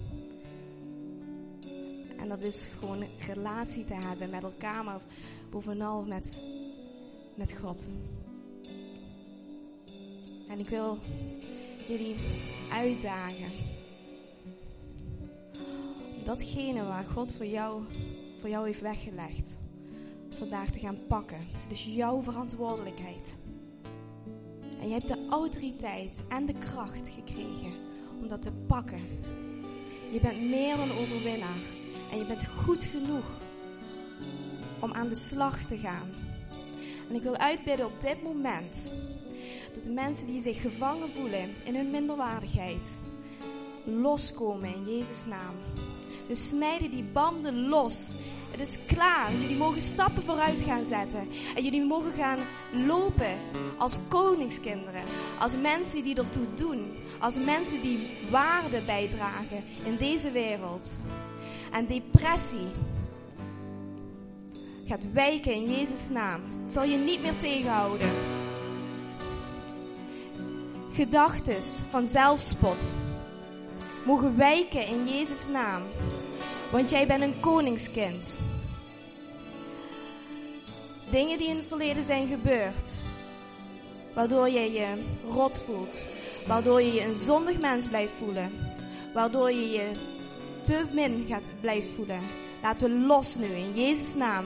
En dat is gewoon relatie te hebben met elkaar, maar bovenal met, met God. En ik wil jullie uitdagen datgene waar God voor jou, voor jou heeft weggelegd, vandaag te gaan pakken. Dus jouw verantwoordelijkheid. En je hebt de autoriteit en de kracht gekregen om dat te pakken. Je bent meer dan overwinnaar. En je bent goed genoeg om aan de slag te gaan. En ik wil uitbidden op dit moment dat de mensen die zich gevangen voelen in hun minderwaardigheid loskomen in Jezus' naam. We snijden die banden los. Het is klaar. Jullie mogen stappen vooruit gaan zetten. En jullie mogen gaan lopen als koningskinderen. Als mensen die ertoe doen. Als mensen die waarde bijdragen in deze wereld. En depressie gaat wijken in Jezus' naam. Het zal je niet meer tegenhouden. Gedachtes van zelfspot mogen wijken in Jezus' naam. Want jij bent een koningskind. Dingen die in het verleden zijn gebeurd, waardoor je je rot voelt, waardoor je je een zondig mens blijft voelen, waardoor je je te min gaat blijft voelen. Laten we los nu in Jezus' naam.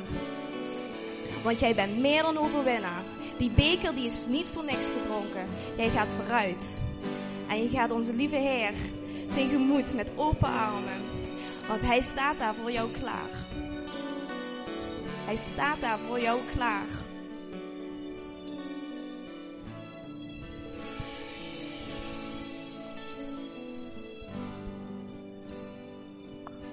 Want jij bent meer dan overwinnaar. Die beker die is niet voor niks gedronken. Jij gaat vooruit. En je gaat onze lieve Heer tegemoet met open armen. Want Hij staat daar voor jou klaar. Hij staat daar voor jou klaar.